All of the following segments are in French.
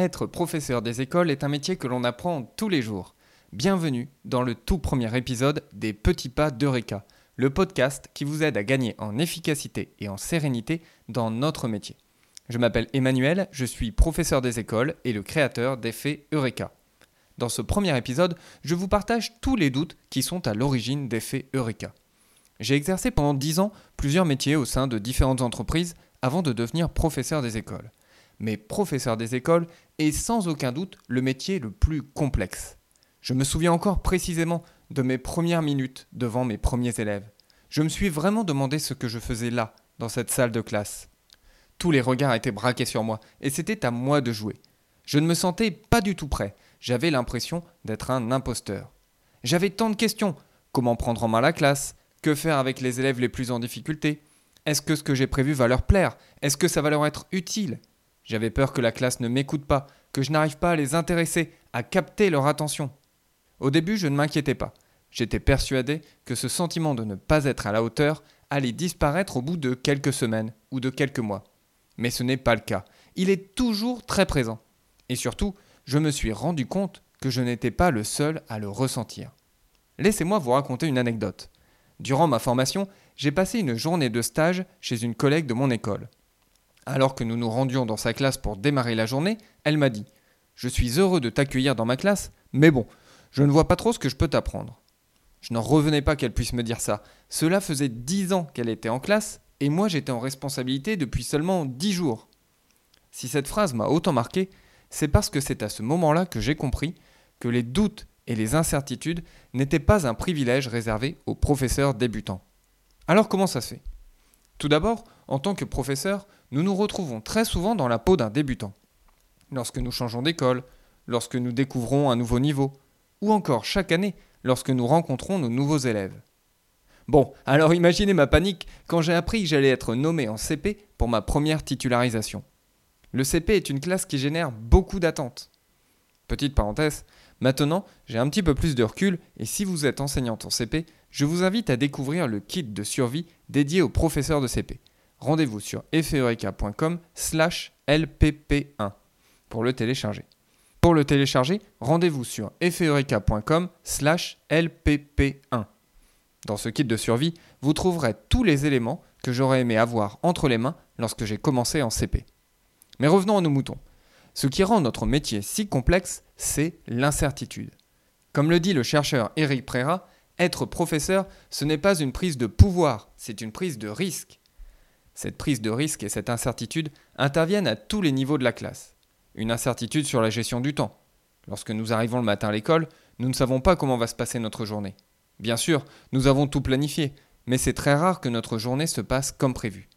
Être professeur des écoles est un métier que l'on apprend tous les jours. Bienvenue dans le tout premier épisode des Petits Pas d'Eureka, le podcast qui vous aide à gagner en efficacité et en sérénité dans notre métier. Je m'appelle Emmanuel, je suis professeur des écoles et le créateur d'Effet Eureka. Dans ce premier épisode, je vous partage tous les doutes qui sont à l'origine d'Effet Eureka. J'ai exercé pendant 10 ans plusieurs métiers au sein de différentes entreprises avant de devenir professeur des écoles. Mais professeur des écoles est sans aucun doute le métier le plus complexe. Je me souviens encore précisément de mes premières minutes devant mes premiers élèves. Je me suis vraiment demandé ce que je faisais là, dans cette salle de classe. Tous les regards étaient braqués sur moi, et c'était à moi de jouer. Je ne me sentais pas du tout prêt, j'avais l'impression d'être un imposteur. J'avais tant de questions. Comment prendre en main la classe? Que faire avec les élèves les plus en difficulté? Est-ce que ce que j'ai prévu va leur plaire? Est-ce que ça va leur être utile? J'avais peur que la classe ne m'écoute pas, que je n'arrive pas à les intéresser, à capter leur attention. Au début, je ne m'inquiétais pas. J'étais persuadé que ce sentiment de ne pas être à la hauteur allait disparaître au bout de quelques semaines ou de quelques mois. Mais ce n'est pas le cas. Il est toujours très présent. Et surtout, je me suis rendu compte que je n'étais pas le seul à le ressentir. Laissez-moi vous raconter une anecdote. Durant ma formation, j'ai passé une journée de stage chez une collègue de mon école. Alors que nous nous rendions dans sa classe pour démarrer la journée, elle m'a dit Je suis heureux de t'accueillir dans ma classe, mais bon, je ne vois pas trop ce que je peux t'apprendre. Je n'en revenais pas qu'elle puisse me dire ça. Cela faisait dix ans qu'elle était en classe, et moi j'étais en responsabilité depuis seulement dix jours. Si cette phrase m'a autant marqué, c'est parce que c'est à ce moment-là que j'ai compris que les doutes et les incertitudes n'étaient pas un privilège réservé aux professeurs débutants. Alors comment ça se fait? Tout d'abord, en tant que professeur, nous nous retrouvons très souvent dans la peau d'un débutant. Lorsque nous changeons d'école, lorsque nous découvrons un nouveau niveau, ou encore chaque année lorsque nous rencontrons nos nouveaux élèves. Bon, alors imaginez ma panique quand j'ai appris que j'allais être nommé en CP pour ma première titularisation. Le CP est une classe qui génère beaucoup d'attentes. Petite parenthèse, maintenant j'ai un petit peu plus de recul et si vous êtes enseignante en CP, je vous invite à découvrir le kit de survie dédié aux professeurs de CP. Rendez-vous sur effeureka.com slash lpp1 pour le télécharger. Pour le télécharger, rendez-vous sur effeureka.com slash lpp1. Dans ce kit de survie, vous trouverez tous les éléments que j'aurais aimé avoir entre les mains lorsque j'ai commencé en CP. Mais revenons à nos moutons. Ce qui rend notre métier si complexe, c'est l'incertitude. Comme le dit le chercheur Eric Préra, être professeur, ce n'est pas une prise de pouvoir, c'est une prise de risque. Cette prise de risque et cette incertitude interviennent à tous les niveaux de la classe. Une incertitude sur la gestion du temps. Lorsque nous arrivons le matin à l'école, nous ne savons pas comment va se passer notre journée. Bien sûr, nous avons tout planifié, mais c'est très rare que notre journée se passe comme prévu.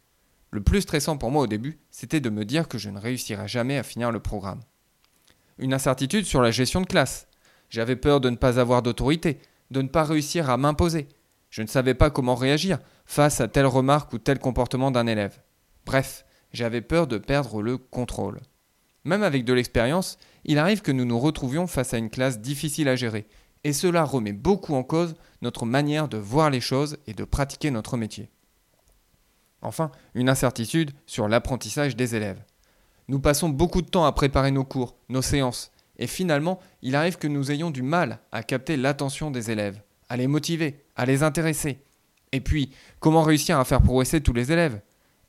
Le plus stressant pour moi au début, c'était de me dire que je ne réussirais jamais à finir le programme. Une incertitude sur la gestion de classe. J'avais peur de ne pas avoir d'autorité, de ne pas réussir à m'imposer. Je ne savais pas comment réagir face à telle remarque ou tel comportement d'un élève. Bref, j'avais peur de perdre le contrôle. Même avec de l'expérience, il arrive que nous nous retrouvions face à une classe difficile à gérer, et cela remet beaucoup en cause notre manière de voir les choses et de pratiquer notre métier. Enfin, une incertitude sur l'apprentissage des élèves. Nous passons beaucoup de temps à préparer nos cours, nos séances, et finalement, il arrive que nous ayons du mal à capter l'attention des élèves, à les motiver, à les intéresser. Et puis, comment réussir à faire progresser tous les élèves?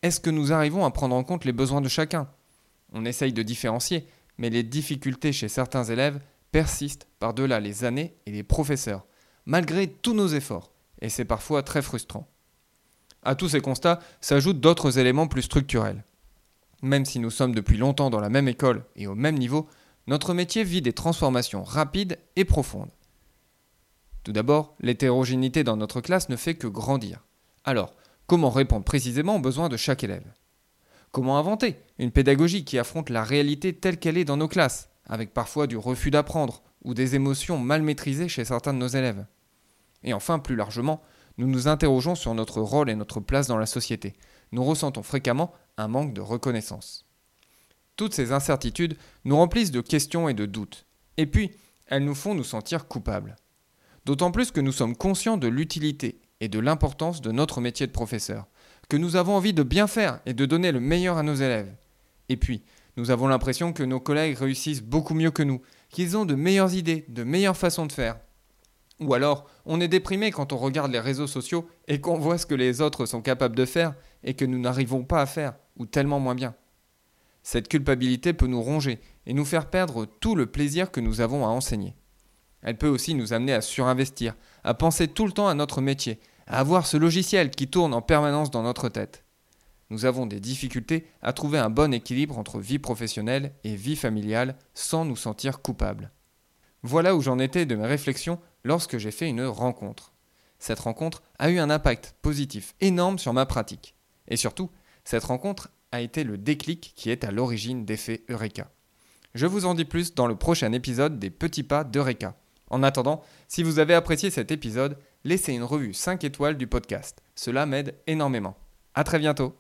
Est-ce que nous arrivons à prendre en compte les besoins de chacun? On essaye de différencier, mais les difficultés chez certains élèves persistent par-delà les années et les professeurs, malgré tous nos efforts, et c'est parfois très frustrant. À tous ces constats s'ajoutent d'autres éléments plus structurels. Même si nous sommes depuis longtemps dans la même école et au même niveau, notre métier vit des transformations rapides et profondes. Tout d'abord, l'hétérogénéité dans notre classe ne fait que grandir. Alors, comment répondre précisément aux besoins de chaque élève? Comment inventer une pédagogie qui affronte la réalité telle qu'elle est dans nos classes, avec parfois du refus d'apprendre ou des émotions mal maîtrisées chez certains de nos élèves? Et enfin, plus largement, nous nous interrogeons sur notre rôle et notre place dans la société. Nous ressentons fréquemment un manque de reconnaissance. Toutes ces incertitudes nous remplissent de questions et de doutes. Et puis, elles nous font nous sentir coupables. D'autant plus que nous sommes conscients de l'utilité et de l'importance de notre métier de professeur, que nous avons envie de bien faire et de donner le meilleur à nos élèves. Et puis, Nous avons l'impression que nos collègues réussissent beaucoup mieux que nous, qu'ils ont de meilleures idées, de meilleures façons de faire. Ou alors, on est déprimé quand on regarde les réseaux sociaux et qu'on voit ce que les autres sont capables de faire et que nous n'arrivons pas à faire, ou tellement moins bien. Cette culpabilité peut nous ronger et nous faire perdre tout le plaisir que nous avons à enseigner. Elle peut aussi nous amener à surinvestir, à penser tout le temps à notre métier, à avoir ce logiciel qui tourne en permanence dans notre tête. Nous avons des difficultés à trouver un bon équilibre entre vie professionnelle et vie familiale sans nous sentir coupables. Voilà où j'en étais de mes réflexions lorsque j'ai fait une rencontre. Cette rencontre a eu un impact positif énorme sur ma pratique. Et surtout, cette rencontre a été le déclic qui est à l'origine d'effet Eureka. Je vous en dis plus dans le prochain épisode des Petits Pas d'Eureka. En attendant, si vous avez apprécié cet épisode, laissez une revue 5 étoiles du podcast. Cela m'aide énormément. A très bientôt